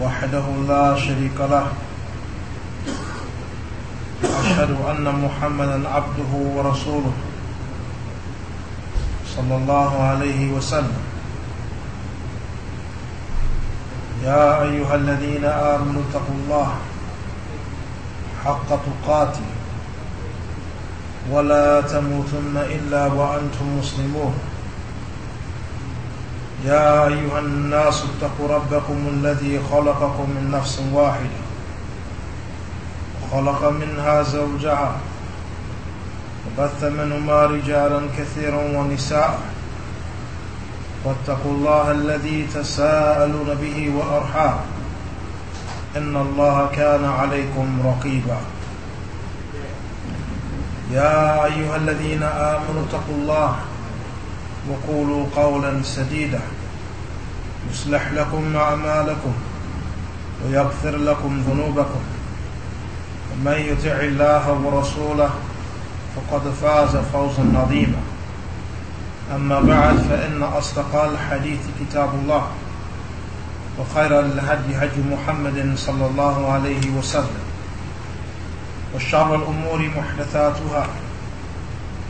وحده لا شريك له. أشهد أن محمدا عبده ورسوله صلى الله عليه وسلم. يا أيها الذين آمنوا اتقوا الله حق تقاته ولا تموتن إلا وأنتم مسلمون. يا أيها الناس اتقوا ربكم الذي خلقكم من نفس واحدة وخلق منها زوجها وبث منهما رجالا كثيرا ونساء واتقوا الله الذي تساءلون به وأرحام إن الله كان عليكم رقيبا يا أيها الذين آمنوا اتقوا الله وقولوا قولا سديدا يصلح لكم أعمالكم ويغفر لكم ذنوبكم. ومن يطع الله ورسوله فقد فاز فوزا عظيما. أما بعد فإن أصدق الحديث كتاب الله وخير الهدي هدي محمد صلى الله عليه وسلم وشر الأمور محدثاتها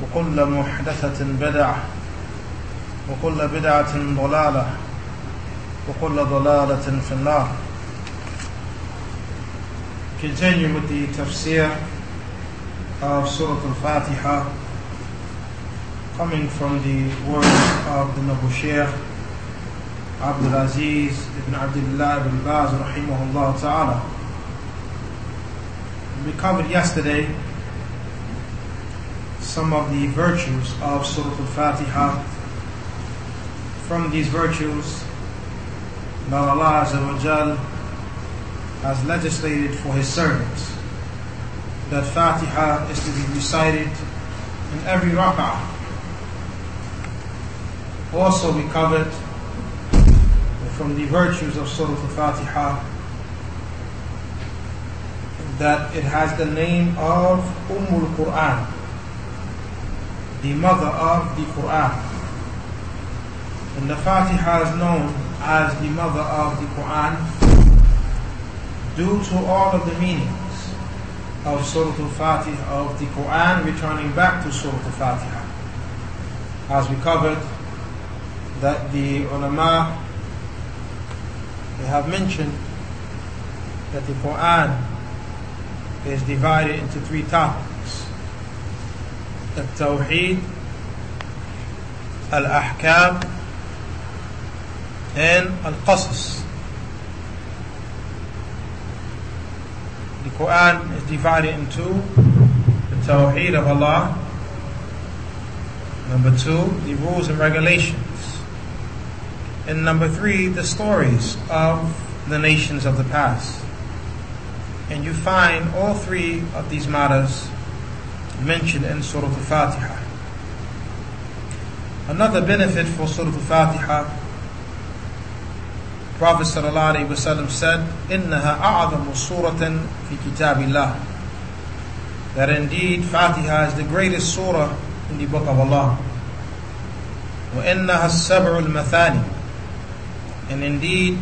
وكل محدثة بدعة وكل بدعة ضلالة وكل ضلالة في النار the tafsir of Surah Al-Fatiha coming from the words of the Nabu Shaykh Abdul Aziz ibn Abdullah ibn Baz rahimahullah ta'ala. We covered yesterday some of the virtues of Surah Al-Fatiha from these virtues that Allah has legislated for His servants that Fatiha is to be recited in every rak'ah. Also, we covered from the virtues of Surah Al-Fatiha that it has the name of Ummul Quran, the mother of the Quran. And the Fatiha is known as the mother of the Quran due to all of the meanings of Surah Al-Fatiha, of the Quran returning back to Surah Al-Fatiha. As we covered, that the ulama they have mentioned that the Quran is divided into three topics. Al-Tawheed, Al-Ahkam, and Al-Qasas. The Quran is divided into the Tawheed of Allah, number two, the rules and regulations, and number three, the stories of the nations of the past. And you find all three of these matters mentioned in Surah Al-Fatiha. Another benefit for Surah Al-Fatiha Prophet ﷺ said, إِنَّهَا أَعْظَمُ سُورَةً فِي كِتَابِ اللَّهِ That indeed Fatiha is the greatest surah in the book of Allah. وَإِنَّهَا السَّبْعُ الْمَثَانِ And indeed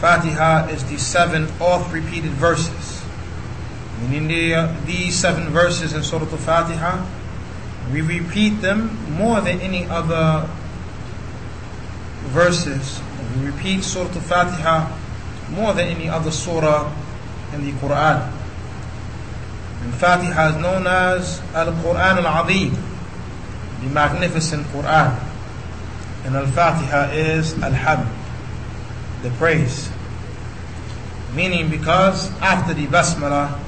Fatiha is the seven oft-repeated verses. Meaning the, these seven verses in Surah Al-Fatiha, we repeat them more than any other verses we repeat Surah Al-Fatiha more than any other surah in the Quran. And Fatiha is known as Al-Quran Al-Azim, the magnificent Quran. And Al-Fatiha is Al-Hamd, the praise. Meaning because after the Basmala,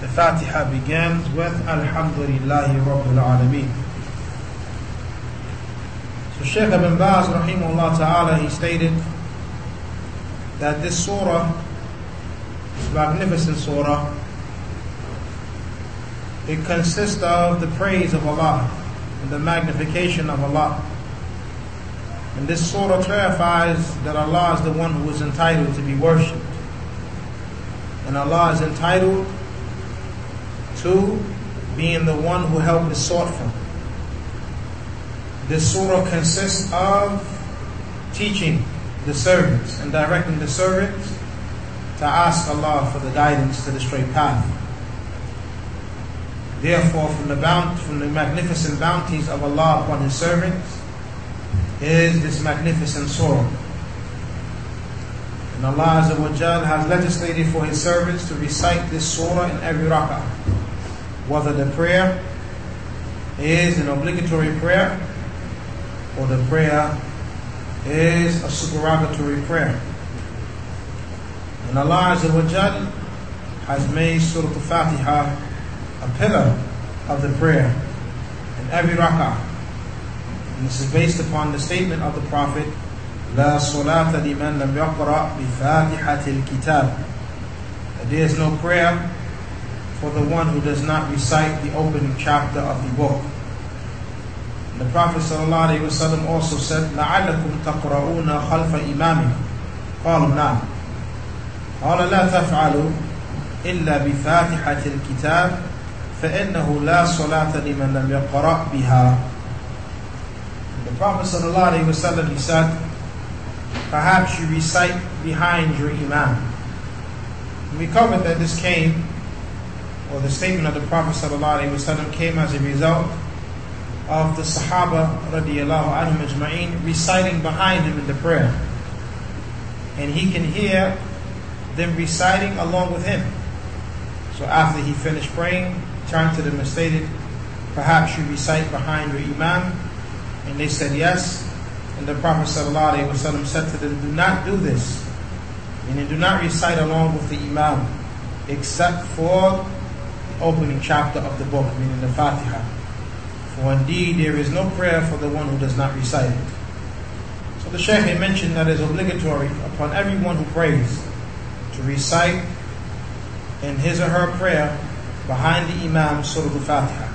the Fatiha begins with Alhamdulillahi Rabbil Alameen. So Shaykh Ibn Baz rahimahullah ta'ala he stated that this surah this magnificent surah, it consists of the praise of Allah and the magnification of Allah. And this surah clarifies that Allah is the one who is entitled to be worshipped. And Allah is entitled to being the one who help is sought from. This surah consists of teaching the servants and directing the servants to ask Allah for the guidance to the straight path. Therefore, from the, bounty, from the magnificent bounties of Allah upon His servants is this magnificent surah. And Allah Azza has legislated for His servants to recite this surah in every rak'ah. Whether the prayer is an obligatory prayer or the prayer is a supererogatory prayer. And Allah Azza has made Surah Al-Fatiha a pillar of the prayer in every rak'ah. And this is based upon the statement of the Prophet, لا صلاة لمن لم يقرأ بفاتحة الكتاب. That there is no prayer for the one who does not recite the opening chapter of the book. The Prophet ﷺ also said, لعلكم تقرؤون خلف إمامكم. قالوا نعم. قال لا تفعلوا إلا بفاتحة الكتاب فإنه لا صلاة لمن لم يقرأ بها. The Prophet ﷺ he said, perhaps you recite behind your Imam. We covered that this came, or the statement of the Prophet ﷺ came as a result of the Sahaba radiallahu anhum ajma'in reciting behind him in the prayer. And he can hear them reciting along with him. So after he finished praying, turned to them and stated, Perhaps you recite behind your Imam? And they said yes. And the Prophet ﷺ said to them, Do not do this. Meaning, do not recite along with the Imam, except for the opening chapter of the book, meaning the Fatiha. For indeed, there is no prayer for the one who does not recite it. So the Shaykh mentioned that it is obligatory upon everyone who prays to recite in his or her prayer behind the Imam Surah Al-Fatiha.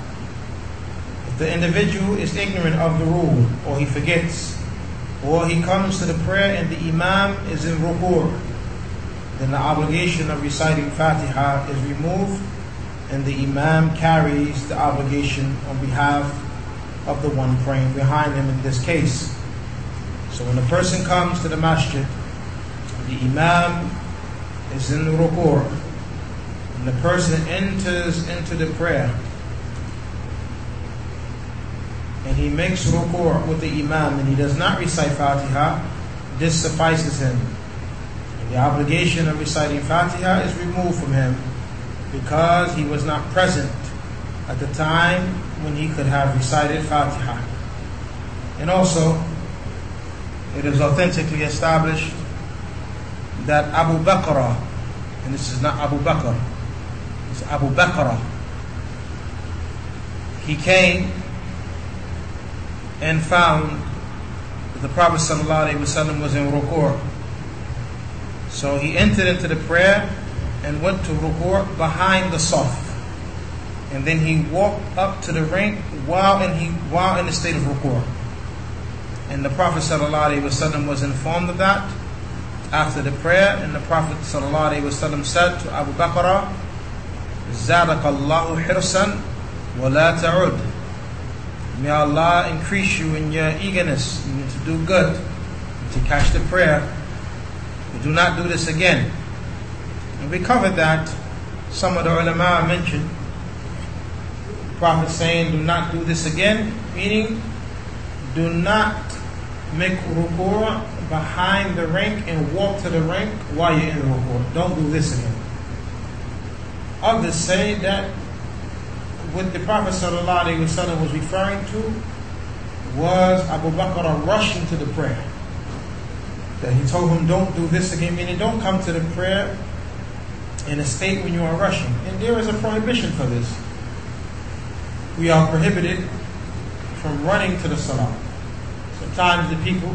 If the individual is ignorant of the rule, or he forgets, or he comes to the prayer and the Imam is in ruku', then the obligation of reciting Fatiha is removed and the Imam carries the obligation on behalf of the one praying behind him in this case. So when a person comes to the masjid, the Imam is in the ruku', and the person enters into the prayer and he makes ruku' with the imam and he does not recite Fatiha, this suffices him. And the obligation of reciting Fatiha is removed from him because he was not present at the time when he could have recited Fatiha. And also, it is authentically established that Abu Bakrah, and this is not Abu Bakr, it's Abu Bakrah. He came and found that the Prophet ﷺ was in ruku'. So he entered into the prayer and went to rukur behind the saf. And then he walked up to the ring while in, he, while in the state of rukur. And the Prophet ﷺ was informed of that after the prayer. And the Prophet ﷺ said to Abu Bakr, زادك الله حرصا ولا تعود May Allah increase you in your eagerness to do good, to catch the prayer. Do not do this again. And we covered that. Some of the ulama mentioned the Prophet saying, Do not do this again, meaning do not make ruku' behind the rank and walk to the rank while you're in ruku'. Don't do this again. Others say that what the Prophet ﷺ was referring to was Abu Bakr rushing to the prayer. That he told him, don't do this again, meaning don't come to the prayer in a state when you are rushing. And there is a prohibition for this. We are prohibited from running to the salah. Sometimes the people,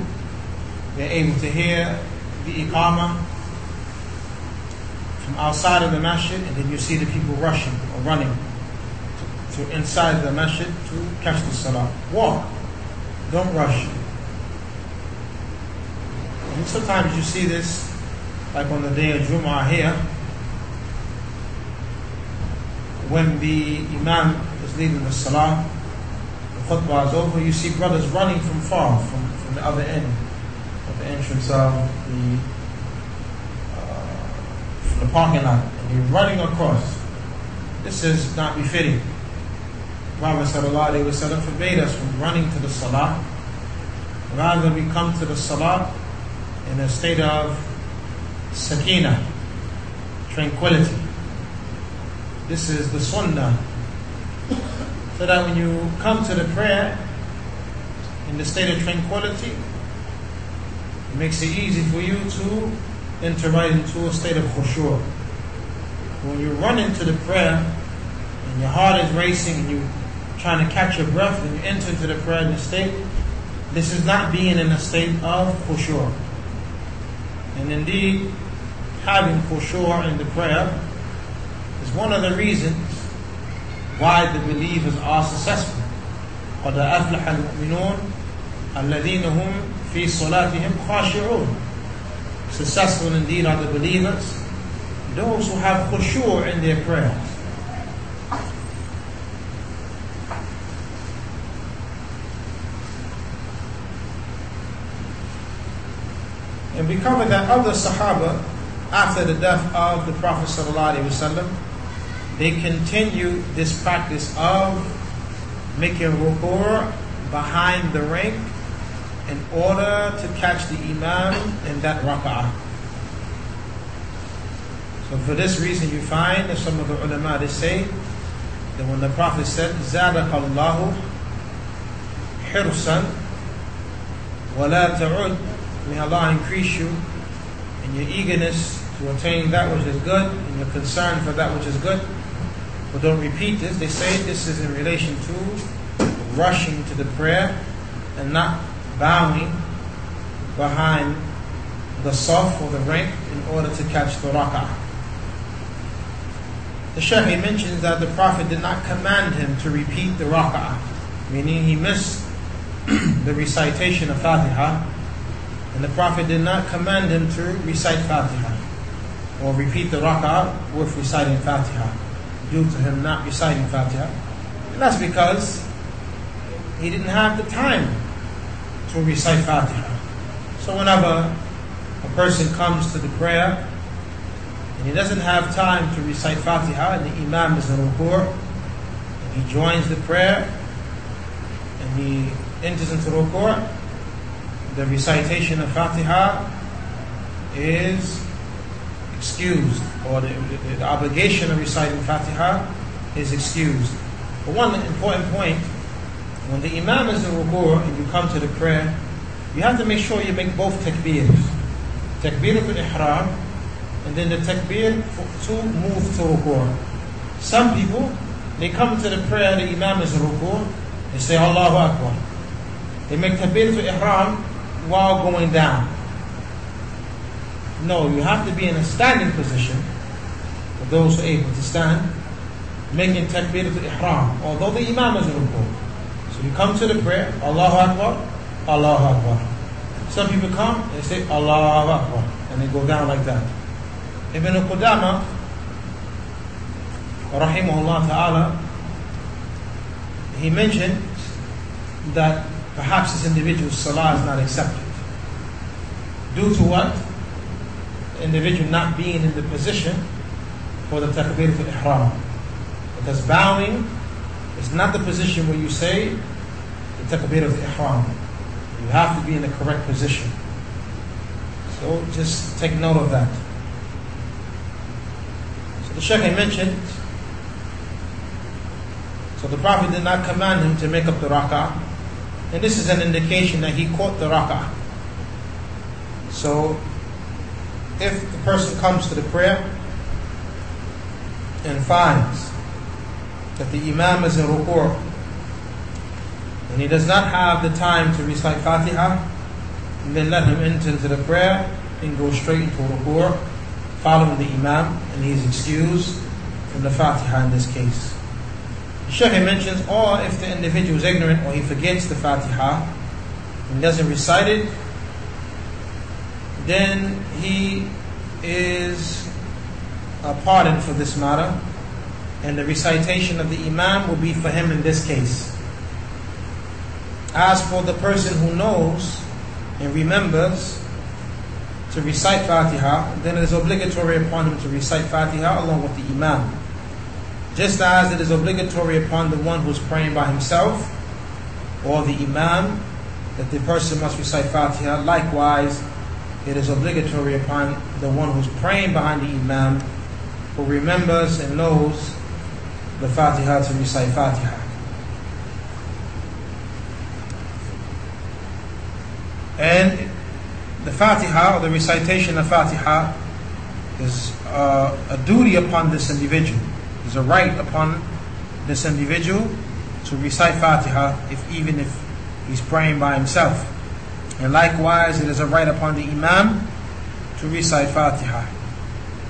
they're able to hear the iqamah from outside of the masjid, and then you see the people rushing or running to, to inside the masjid to catch the salah. Walk. Don't rush. And sometimes you see this, like on the day of Jum'ah here, when the Imam is leading the Salah, the khutbah is over, you see brothers running from far, from, from the other end of the entrance of the, uh, the parking lot. And you're running across. This is not befitting. Prophet ﷺ forbade us from running to the Salah. Rather, we come to the Salah in a state of sakina, tranquility. This is the sunnah. So that when you come to the prayer in the state of tranquility, it makes it easy for you to enter right into a state of khushu'. When you run into the prayer and your heart is racing and you're trying to catch your breath and you enter into the prayer in the state, this is not being in a state of khushu'. And indeed, having khushu' in the prayer is one of the reasons why the believers are successful. قد أفلح المؤمنون الذين هم في صلاتهم خاشعون Successful indeed are the believers, those who have khushu' in their prayers. And we covered that other Sahaba, after the death of the Prophet ﷺ, they continue this practice of making ruku' behind the rank in order to catch the imam in that rak'ah. So for this reason you find that some of the ulama they say that when the Prophet said, زَادَكَ اللَّهُ حِرْصًا وَلَا تَعُدْ May Allah increase you in your eagerness to attain that which is good, and your concern for that which is good. But don't repeat this. They say this is in relation to rushing to the prayer and not bowing behind the saf or the rank in order to catch the rak'ah. The Shaykh mentions that the Prophet did not command him to repeat the rak'ah, meaning he missed the recitation of Fatiha, and the Prophet did not command him to recite Fatiha or repeat the rak'ah with reciting Fatiha due to him not reciting Fatiha. And that's because he didn't have the time to recite Fatiha. So whenever a person comes to the prayer and he doesn't have time to recite Fatiha and the Imam is in ruku', and he joins the prayer and he enters into ruku', the recitation of Fatiha is excused, or the, the, the, obligation of reciting Fatiha is excused. But one important point, when the Imam is in ruku' and you come to the prayer, you have to make sure you make both takbirs. Takbir to ihram, and then the takbir to move to ruku'. Some people, they come to the prayer, the Imam is in ruku', they say Allahu Akbar. They make takbir to ihram while going down. No, you have to be in a standing position for those who are able to stand, making takbir to ihram, although the imam is in ruku. So you come to the prayer, Allahu Akbar, Allahu Akbar. Some people come, they say Allahu Akbar, and they go down like that. Ibn Qudama, rahimahullah ta'ala, he mentioned that perhaps this individual's salah is not accepted. Due to what? The individual not being in the position for the takbir al ihram. Because bowing is not the position where you say the takbir al ihram. You have to be in the correct position. So just take note of that. So the Shaykh mentioned, so the Prophet did not command him to make up the rak'ah. And this is an indication that he caught the rak'ah. So, if the person comes to the prayer and finds that the Imam is in ruku' and he does not have the time to recite Fatiha, then let him enter into the prayer and go straight into ruku' following the Imam, and he's excused from the Fatiha in this case. Shaykh mentions, or if the individual is ignorant or he forgets the Fatiha and doesn't recite it, then he is pardoned for this matter, and the recitation of the Imam will be for him in this case. As for the person who knows and remembers to recite Fatiha, then it is obligatory upon him to recite Fatiha along with the Imam. Just as it is obligatory upon the one who's praying by himself or the Imam that the person must recite Fatiha, likewise, it is obligatory upon the one who's praying behind the Imam who remembers and knows the Fatiha to recite Fatiha. And the Fatiha or the recitation of Fatiha is uh, a duty upon this individual. It's a right upon this individual to recite Fatiha if even if he's praying by himself. And likewise, it is a right upon the Imam to recite Fatiha.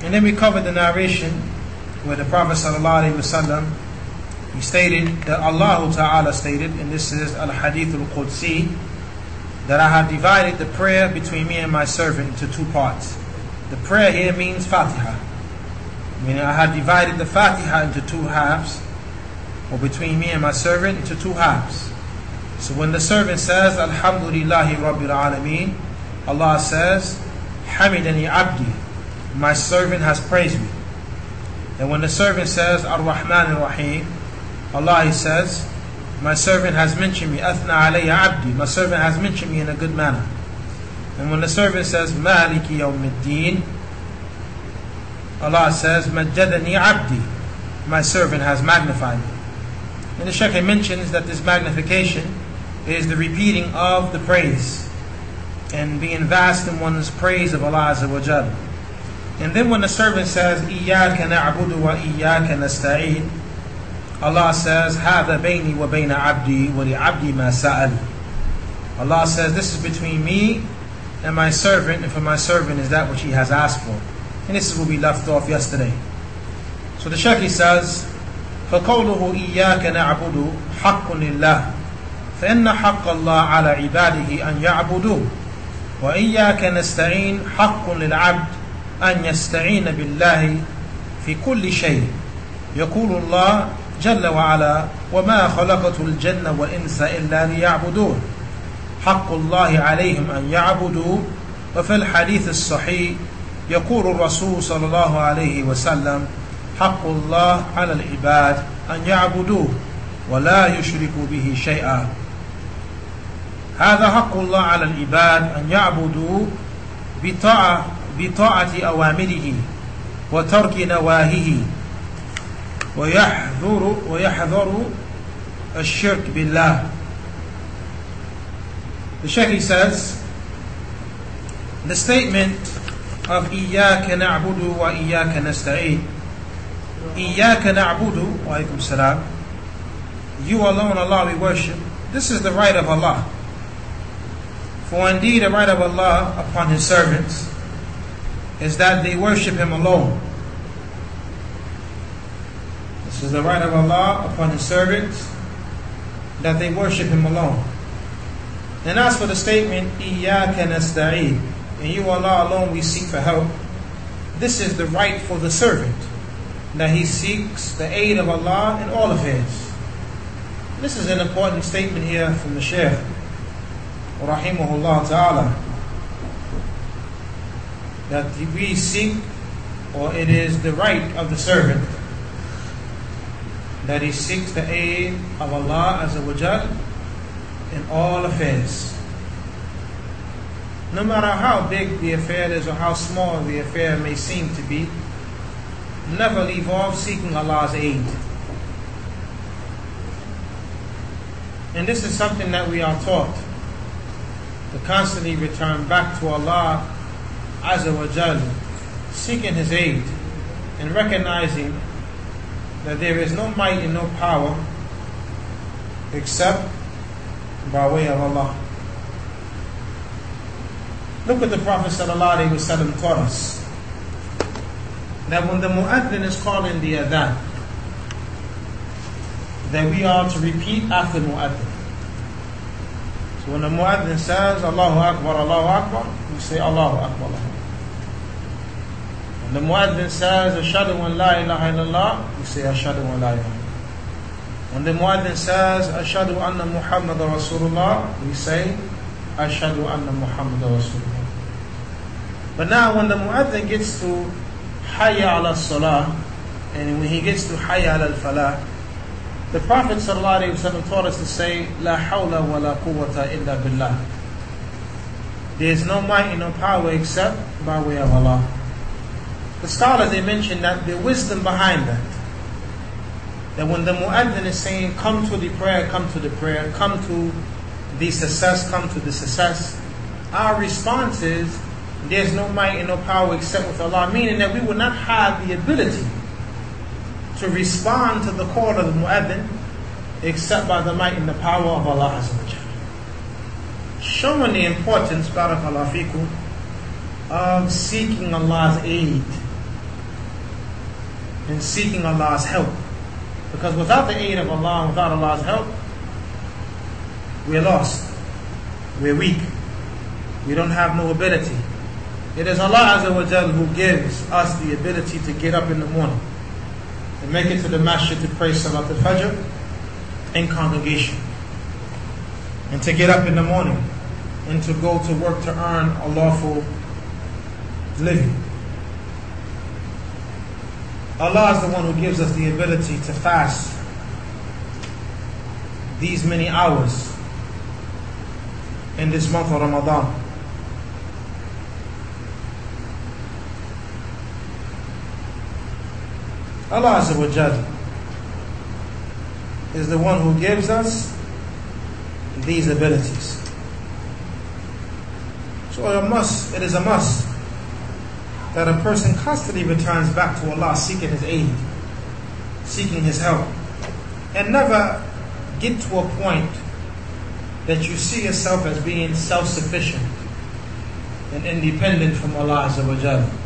And then we covered the narration where the Prophet ﷺ, he stated that Allah Ta'ala stated, and this is Al Hadith Al Qudsi, that I have divided the prayer between me and my servant into two parts. The prayer here means Fatiha. Meaning I have divided the Fatiha into two halves, or between me and my servant into two halves. So when the servant says, Alhamdulillahi Rabbil Alameen, Allah says, Hamidani Abdi, my servant has praised me. And when the servant says, Ar-Rahman Ar-Rahim, Allah says, my servant has mentioned me, Athna alayya abdi, my servant has mentioned me in a good manner. And when the servant says, Maliki yawmiddin, Allah says, Majjadani abdi, my servant has magnified me. And the Shaykh mentions that this magnification is the repeating of the praise and being vast in one's praise of Allah Azza wa Jal. And then when the servant says, إِيَّاكَ نَعْبُدُ وَإِيَّاكَ نَسْتَعِينَ Allah says, هَذَا بَيْنِي وَبَيْنَ عَبْدِي وَلِعَبْدِي مَا سَأَلْ Allah says, this is between me and my servant, and for my servant is that which he has asked for. And this is where we left off yesterday. So the Sheikh says, فَقَوْلُهُ إِيَّاكَ نَعْبُدُ حَقٌّ لِلَّهِ فإن حق الله على عباده أن يعبدوه وإياك نستعين حق للعبد أن يستعين بالله في كل شيء. يقول الله جل وعلا وما خلقت الجن والإنس إلا ليعبدون حق الله عليهم أن يعبدوا. وفي الحديث الصحيح يقول الرسول صلى الله عليه وسلم حق الله على العباد أن يعبدوه ولا يشركوا به شيئا هذا حق الله على العباد أن يعبدوا بطاعة, بطاعة أوامره وترك نواهيه. ويحذر ويحذر الشرك بالله. The Shaykh says the statement of إياك نعبد وإياك نستعين. إياك نعبد وعليكم السلام You alone Allah we worship. This is the right of Allah. For indeed the right of Allah upon His servants is that they worship Him alone. This is the right of Allah upon His servants that they worship Him alone. And as for the statement, إِيَّاكَ نَسْتَعِينَ And you Allah alone we seek for help. This is the right for the servant, that he seeks the aid of Allah in all affairs. This is an important statement here from the Shaykh rahimahullah ta'ala, that we seek, or it is the right of the servant, that he seeks the aid of Allah Azza wa Jal in all affairs. No matter how big the affair is or how small the affair may seem to be, never leave off seeking Allah's aid. And this is something that we are taught to constantly return back to Allah Azza wa Jal, seeking His aid and recognizing that there is no might and no power except by way of Allah. Look what the Prophet ﷺ taught us. that when the mu'adhin is calling the adhan, that we are to repeat after mu'adhin. When the mu'adhin says Allahu Akbar, Allahu Akbar, we say Allahu Akbar, When the mu'adhin says Ashadu an la ilaha illallah, we say Ashadu an la ilaha when the mu'adhin says, Ashadu anna Muhammad Rasulullah, we say, Ashadu anna Muhammad Rasulullah. But now when the mu'adhin gets to Hayya ala Salah, and when he gets to Hayya ala Falah, the Prophet ﷺ taught us to say, La hawla wa la quwwata illa billah. There is no might and no power except by way of Allah. The scholars, they mention that the wisdom behind that that when the mu'adhin is saying, come to the prayer, come to the prayer, come to the success, come to the success, our response is, there's no might and no power except with Allah, meaning that we will not have the ability to respond to the call of the mu'adhin except by the might and the power of Allah Azza Showing the importance, barakallahu fikum, of seeking Allah's aid and seeking Allah's help. Because without the aid of Allah, without Allah's help, we're lost. We're weak. We don't have no ability. It is Allah Azza wa Jal who gives us the ability to get up in the morning and make it to the masjid to pray Salat al-Fajr in congregation. And to get up in the morning and to go to work to earn a lawful living. Allah is the one who gives us the ability to fast these many hours in this month of Ramadan. Allah Azza wa is the one who gives us these abilities. So a must, it is a must that a person constantly returns back to Allah seeking His aid, seeking His help, and never get to a point that you see yourself as being self sufficient and independent from Allah Azza wa Jalla.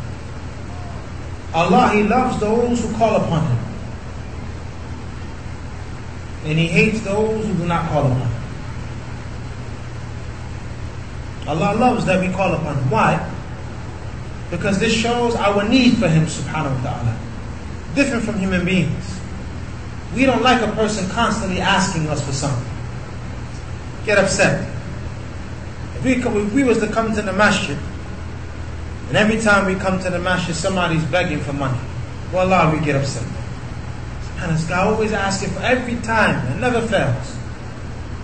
Allah, He loves those who call upon Him. And He hates those who do not call upon Him. Allah loves that we call upon Him. Why? Because this shows our need for Him, subhanahu wa ta'ala. Different from human beings. We don't like a person constantly asking us for something. Get upset. If we, if we was to come to the masjid, and every time we come to the masjid, somebody's begging for money. Well, Allah, we get upset. And this guy always asking for every time, it never fails.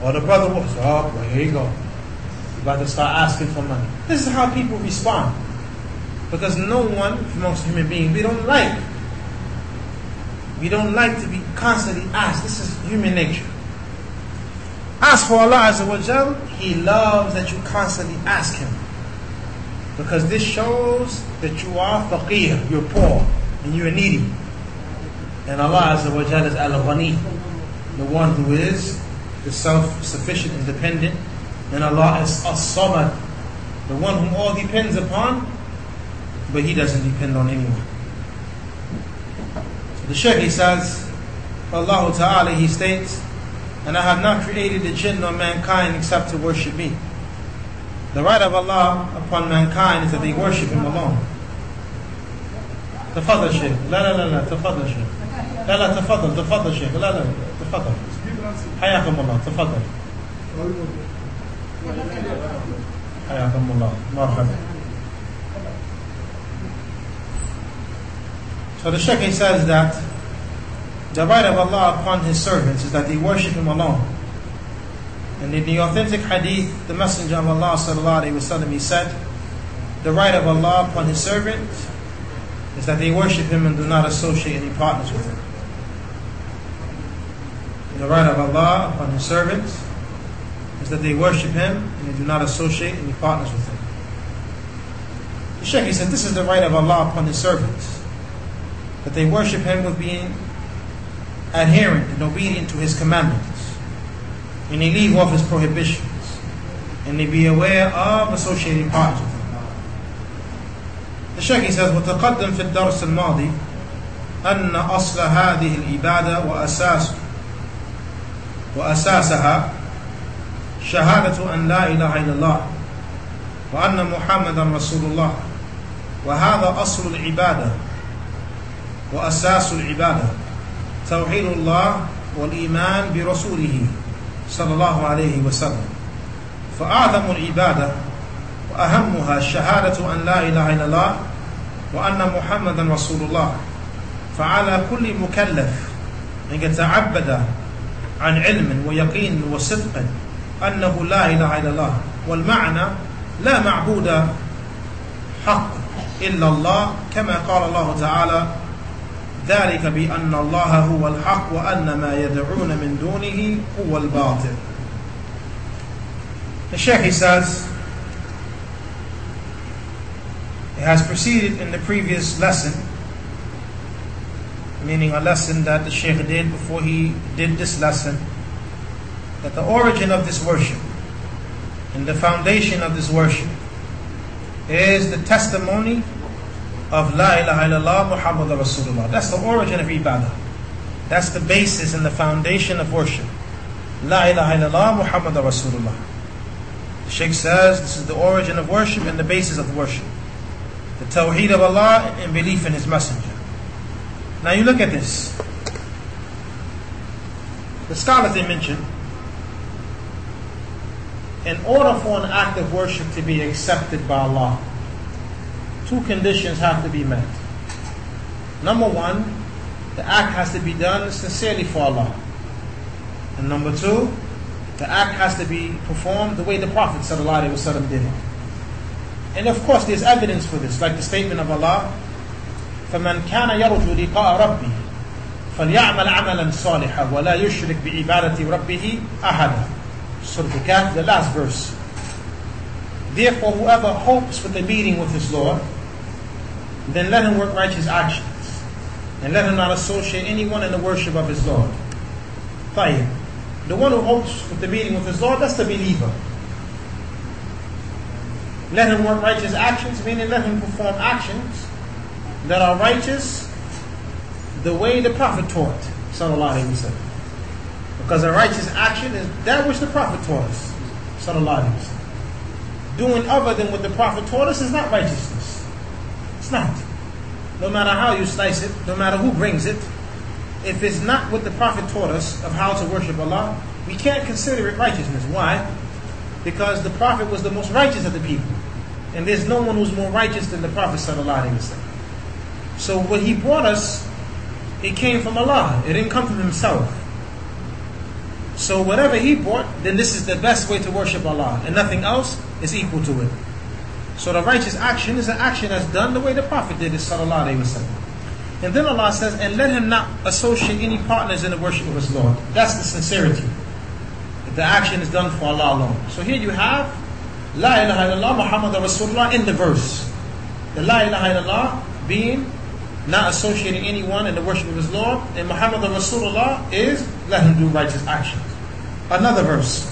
Or the brother walks, oh, well, here you go. You're about to start asking for money. This is how people respond. Because no one amongst human beings, we don't like. We don't like to be constantly asked. This is human nature. Ask for Allah Azza wa He loves that you constantly ask Him. Because this shows that you are faqir, you're poor, and you're needy. And Allah Azza wa Jal is al-ghani, the one who is the self-sufficient, independent. And Allah is as-samad, the one whom all depends upon but he doesn't depend on anyone. So the Shaykh he says, Allah Ta'ala he states, and I have not created the jinn or mankind except to worship me. The right of Allah upon mankind is that they worship him alone. تفضل شيخ لا لا لا لا تفضل شيخ لا لا تفضل تفضل شيخ لا لا تفضل حياكم الله تفضل حياكم الله مرحبا So the Shaykh says that the right of Allah upon His servants is that they worship Him alone. And in the authentic hadith, the Messenger of Allah wasallam he said, the right of Allah upon His servant is that they worship Him and do not associate any partners with Him. The right of Allah upon His servants is that they worship Him and they do not associate any partners with Him. The Shaykh he said, this is the right of Allah upon His servants that they worship Him with being adherent and obedient to His commandments, and they leave off His prohibitions, and they be aware of associating partners with Him. الشيخ says وتقدم في الدرس الماضي أن أصل هذه العبادة وأساس وأساسها شهادة أن لا إله إلا الله وأن محمدا رسول الله. وهذا أصل العبادة وأساس العبادة. توحيد الله والإيمان برسوله. صلى الله عليه وسلم. فأعظم العبادة وأهمها شهادة أن لا إله إلا الله وأن محمدا رسول الله. فعلى كل مكلف أن يتعبد عن علم ويقين وصدق أنه لا إله إلا الله. والمعنى لا معبود حق إلا الله كما قال الله تعالى ذلك بأن الله هو الحق وأن ما يدعون من دونه هو الباطل The Sheikh he says it has proceeded in the previous lesson meaning a lesson that the Sheikh did before he did this lesson that the origin of this worship and the foundation of this worship is the testimony of La ilaha illallah Muhammad Rasulullah. That's the origin of ibadah. That's the basis and the foundation of worship. La ilaha illallah Muhammad Rasulullah. The Sheikh says this is the origin of worship and the basis of worship. The tawheed of Allah and belief in His Messenger. Now you look at this. The scholars they mention in order for an act of worship to be accepted by Allah, two conditions have to be met. Number one, the act has to be done sincerely for Allah. And number two, the act has to be performed the way the Prophet ﷺ did it. And of course, there's evidence for this, like the statement of Allah, فَمَنْ كَانَ يَرْجُو لِقَاءَ رَبِّهِ فَلْيَعْمَلْ عَمَلًا صَالِحًا وَلَا يُشْرِكْ بِعِبَادَةِ رَبِّهِ أَحَدًا Surah Al-Kahf, the last verse. Therefore, whoever hopes for the meeting with his Lord, then let him work righteous actions, and let him not associate anyone in the worship of his Lord. Tayyib. The one who hopes for the meeting with his Lord, that's the believer. Let him work righteous actions, meaning let him perform actions that are righteous the way the Prophet taught. Sallallahu Alaihi Wasallam. Because a righteous action is that which the Prophet taught us. Sallallahu Alaihi Wasallam. Doing other than what the Prophet taught us is not righteousness. Not. No matter how you slice it, no matter who brings it, if it's not what the Prophet taught us of how to worship Allah, we can't consider it righteousness. Why? Because the Prophet was the most righteous of the people. And there's no one who's more righteous than the Prophet. So what he brought us, it came from Allah. It didn't come from himself. So whatever he brought, then this is the best way to worship Allah. And nothing else is equal to it. So the righteous action is an action that's done the way the Prophet did it, sallallahu alayhi wasallam. And then Allah says, and let him not associate any partners in the worship of his Lord. That's the sincerity. The action is done for Allah alone. So here you have La ilaha illallah Muhammad Rasulullah in the verse. The La ilaha illallah being not associating anyone in the worship of his Lord, and Muhammad Rasulullah is let him do righteous actions. Another verse.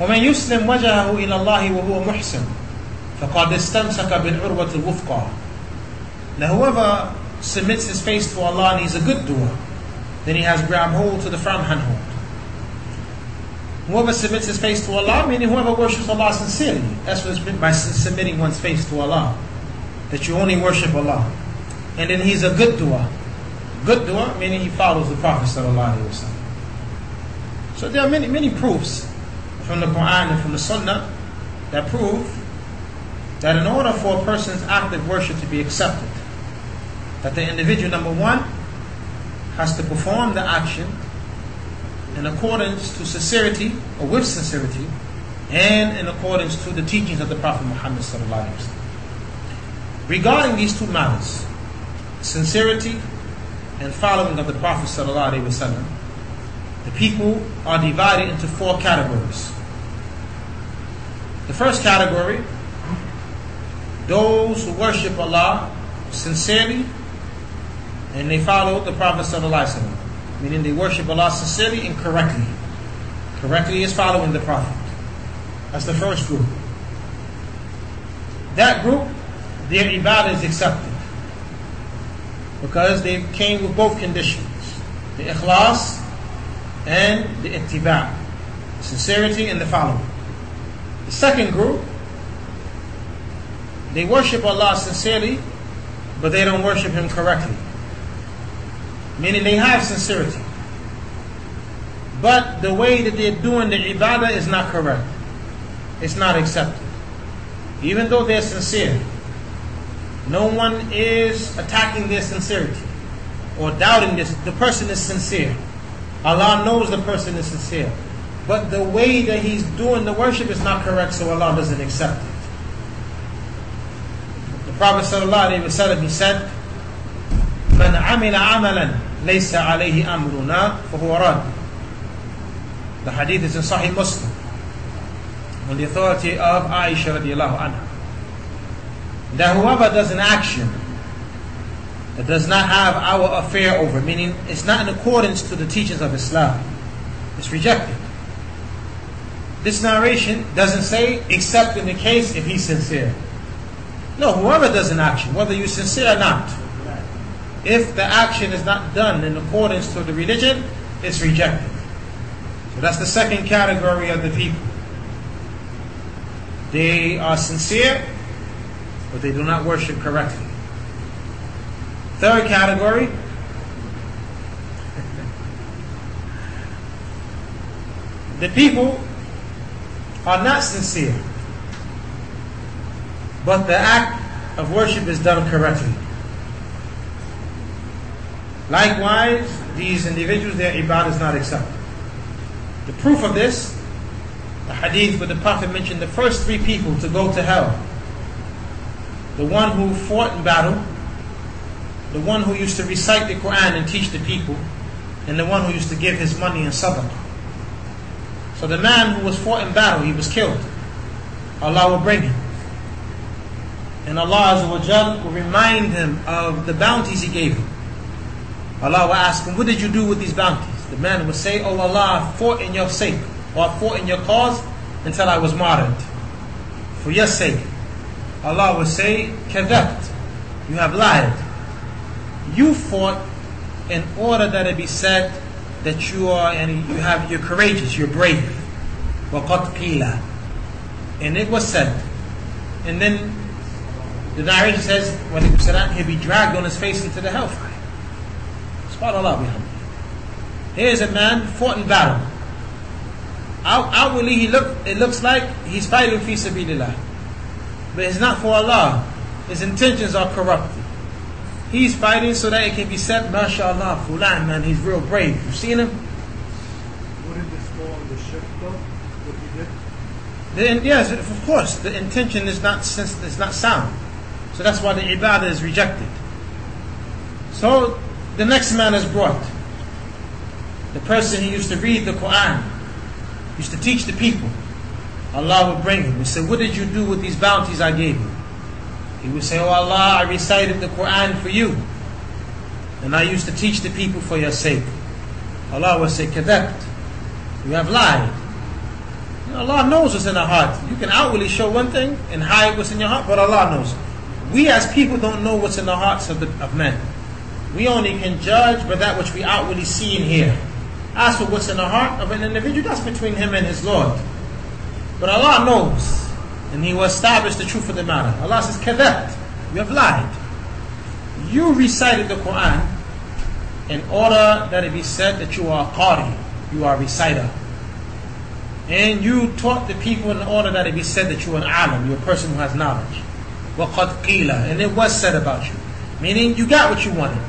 ومن يسلم وجهه إلى الله وهو محسن فقد استمسك بالعروة الوثقى Now whoever submits his face to Allah and he's a good doer, then he has grabbed hold to the firm handhold. Whoever submits his face to Allah, meaning whoever worships Allah sincerely. That's what it's meant by submitting one's face to Allah. That you only worship Allah. And then he's a good doer. Good doer, meaning he follows the Prophet sallallahu alaihi wasallam. So there are many, many proofs from the Quran and from the Sunnah that prove that in order for a person's act of worship to be accepted, that the individual, number one, has to perform the action in accordance to sincerity or with sincerity and in accordance to the teachings of the Prophet Muhammad Regarding these two matters, sincerity and following of the Prophet the people are divided into four categories. The first category, those who worship Allah sincerely and they follow the Prophet Wasallam, meaning they worship Allah sincerely and correctly. Correctly is following the Prophet. That's the first group. That group, their ibadah is accepted. Because they came with both conditions the ikhlas and the ittiba' sincerity and the following. The second group, they worship Allah sincerely, but they don't worship Him correctly. Meaning they have sincerity. But the way that they're doing the ibadah is not correct. It's not accepted. Even though they're sincere, no one is attacking their sincerity or doubting this. The person is sincere. Allah knows the person is sincere But the way that he's doing the worship is not correct, so Allah doesn't accept it. The Prophet ﷺ, he said, من عمل عملا ليس عليه أمرنا فهو رد. The hadith is in Sahih Muslim on the authority of Aisha radiallahu anha. That whoever does an action that does not have our affair over, meaning it's not in accordance to the teachings of Islam, it's rejected. This narration doesn't say, except in the case if he's sincere. No, whoever does an action, whether you're sincere or not, if the action is not done in accordance to the religion, it's rejected. So that's the second category of the people. They are sincere, but they do not worship correctly. Third category the people are not sincere, but the act of worship is done correctly. Likewise, these individuals, their ibadah is not accepted. The proof of this, the hadith where the Prophet mentioned the first three people to go to hell. The one who fought in battle, the one who used to recite the Quran and teach the people, and the one who used to give his money in sadaqah. So the man who was fought in battle, he was killed. Allah will bring him. And Allah will remind him of the bounties he gave him. Allah will ask him, What did you do with these bounties? The man will say, Oh Allah, I fought in your sake, or I fought in your cause until I was martyred. For your sake. Allah will say, Kadabt, you have lied. You fought in order that it be said that you are and you have you're courageous, you're brave. وَقَدْ قِيلَ And it was said. And then the narration says, when he said that, he'll be dragged on his face into the hellfire. SubhanAllah behind Here's a man fought in battle. Out, outwardly, he look, it looks like he's fighting fi sabilillah. But it's not for Allah. His intentions are corrupted. He's fighting so that it can be said, MashaAllah, Fulan, man, he's real brave. You've seen him? Wouldn't this fall on the shirk though? What he did? The, yes, of course. The intention is not is not sound. So that's why the ibadah is rejected. So the next man is brought. The person who used to read the Quran, used to teach the people. Allah will bring him. He said, What did you do with these bounties I gave you? He would say, Oh Allah, I recited the Quran for you. And I used to teach the people for your sake. Allah would say, Kadabt. You have lied. Allah knows what's in the heart. You can outwardly show one thing and hide what's in your heart, but Allah knows. We as people don't know what's in the hearts of, the, of men. We only can judge by that which we outwardly see and hear. As for what's in the heart of an individual, that's between him and his Lord. But Allah knows. And he will establish the truth of the matter. Allah says, Kadabt, you have lied. You recited the Quran in order that it be said that you are a qari, you are a reciter. And you taught the people in order that it be said that you are an alim, you're a person who has knowledge. وَقَدْ قِيلَ And it was said about you. Meaning you got what you wanted.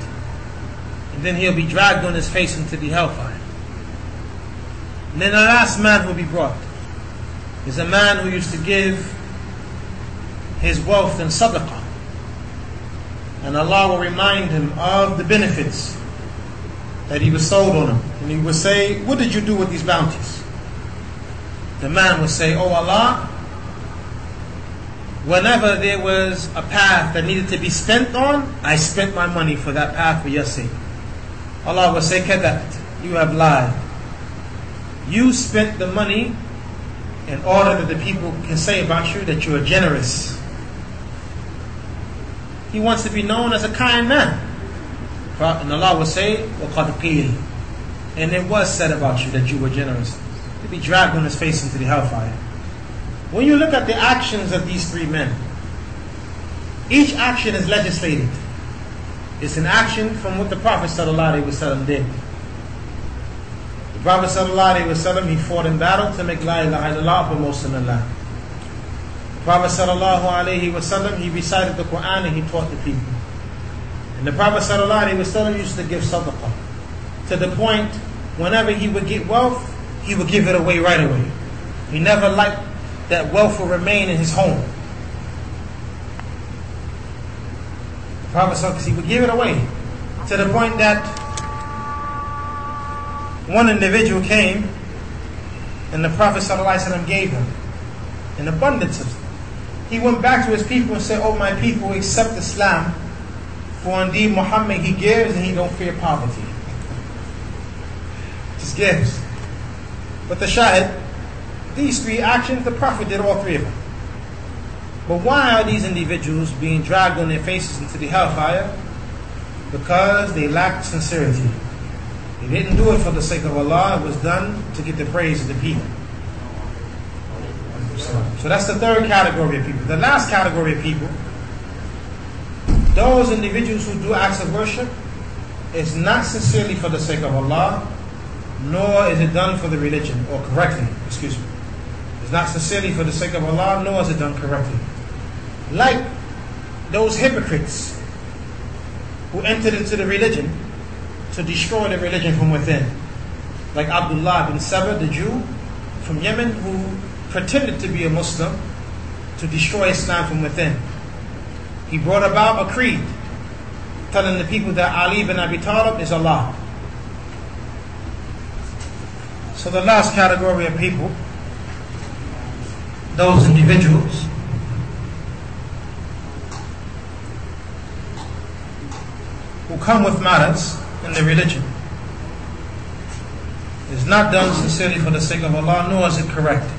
And then he'll be dragged on his face into the hellfire. And then the last man will be brought is a man who used to give his wealth in sadaqah. And Allah will remind him of the benefits that he was sold on him. And he would say, What did you do with these bounties? The man would say, Oh Allah, whenever there was a path that needed to be spent on, I spent my money for that path for your sake. Allah would say, Kadabt, you have lied. You spent the money in order that the people can say about you that you are generous. he wants to be known as a kind man. And Allah will say, وَقَدْ قِيلٍ And it was said about you that you were generous. To be dragged on his face into the hellfire. When you look at the actions of these three men, each action is legislated. It's an action from what the Prophet ﷺ did. Prophet sallallahu alaihi wasallam he fought in battle to make la ilaha illallah upper most Allah. Prophet sallallahu alaihi wasallam he recited the Quran and he taught the people. And the Prophet sallallahu alaihi wasallam used to give sadaqah to the point whenever he would get wealth, he would give it away right away. He never liked that wealth would remain in his home. The Prophet sallallahu alaihi wasallam he would give it away to the point that one individual came and the Prophet gave him an abundance of it. He went back to his people and said, Oh my people, accept Islam, for indeed Muhammad he gives and he don't fear poverty. Just gives. But the shahid, these three actions, the Prophet did all three of them. But why are these individuals being dragged on their faces into the hellfire? Because they lack sincerity. They didn't do it for the sake of Allah, it was done to get the praise of the people. So that's the third category of people. The last category of people, those individuals who do acts of worship, is not sincerely for the sake of Allah, nor is it done for the religion, or correctly, excuse me. It's not sincerely for the sake of Allah, nor is it done correctly. Like those hypocrites who entered into the religion to destroy the religion from within. Like Abdullah bin Saba, the Jew from Yemen, who pretended to be a Muslim to destroy Islam from within. He brought about a creed telling the people that Ali bin Abi Talib is Allah. So the last category of people, those individuals who come with matters in the religion is not done sincerely for the sake of Allah, nor is it correct.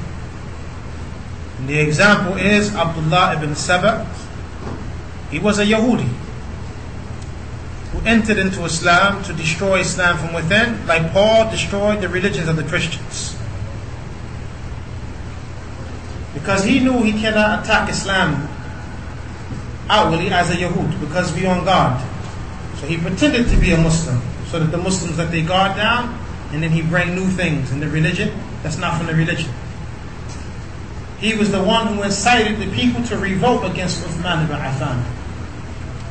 And the example is Abdullah ibn Saba. He was a Yahudi who entered into Islam to destroy Islam from within, like Paul destroyed the religions of the Christians. Because he knew he cannot attack Islam outwardly as a Yahud, because we are on guard. So he pretended to be a Muslim, so that the Muslims let their guard down, and then he bring new things in the religion that's not from the religion. He was the one who incited the people to revolt against Uthman ibn Affan.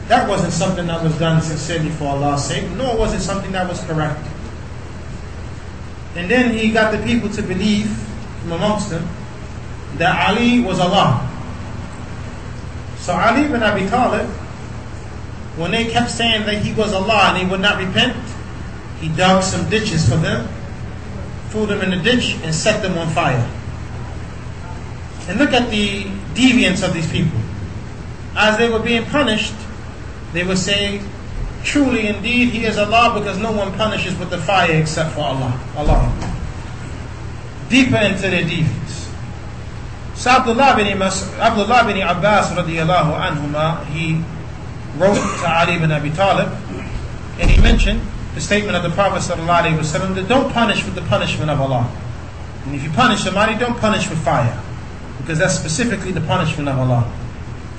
That wasn't something that was done sincerely for Allah's sake, nor was it something that was correct. And then he got the people to believe from amongst them that Ali was Allah. So Ali ibn Abi Talib, when they kept saying that he was Allah and he would not repent, he dug some ditches for them, threw them in the ditch, and set them on fire. And look at the deviance of these people. As they were being punished, they were saying, Truly, indeed, He is Allah because no one punishes with the fire except for Allah. Allah. Deeper into their deviance. So Abdullah bin, Mas- Abdullah bin Abbas radiallahu he wrote to Ali bin Abi Talib, and he mentioned the statement of the Prophet wasallam that don't punish with the punishment of Allah. And if you punish somebody, don't punish with fire because that's specifically the punishment of Allah.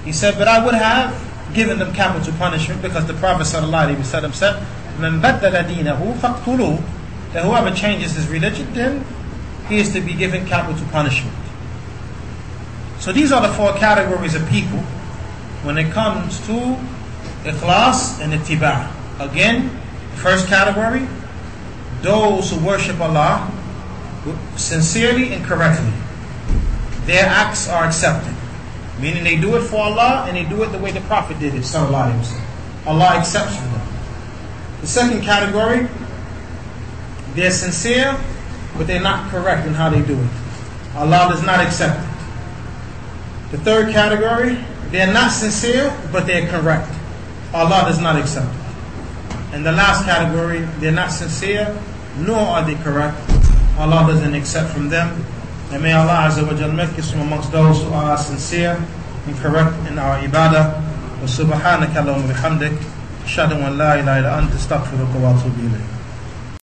He said, but I would have given them capital punishment because the Prophet ﷺ said, "Man dinahu faqtuluhu." That whoever changes his religion, then he is to be given capital punishment. So these are the four categories of people when it comes to ikhlas and ittiba. Again, first category, those who worship Allah sincerely and correctly their acts are accepted. Meaning they do it for Allah and they do it the way the Prophet did it, Allah accepts them. The second category, they're sincere, but they're not correct in how they do it. Allah does not accept it. The third category, they're not sincere, but they're correct. Allah does not accept it. And the last category, they're not sincere, nor are they correct. Allah doesn't accept from them. And may Allah Azza wa Jal make us from amongst those who are sincere and correct in our ibadah. وسبحانك اللهم وبحمدك أشهد أن لا إله إلا أنت أستغفرك وأتوب إليك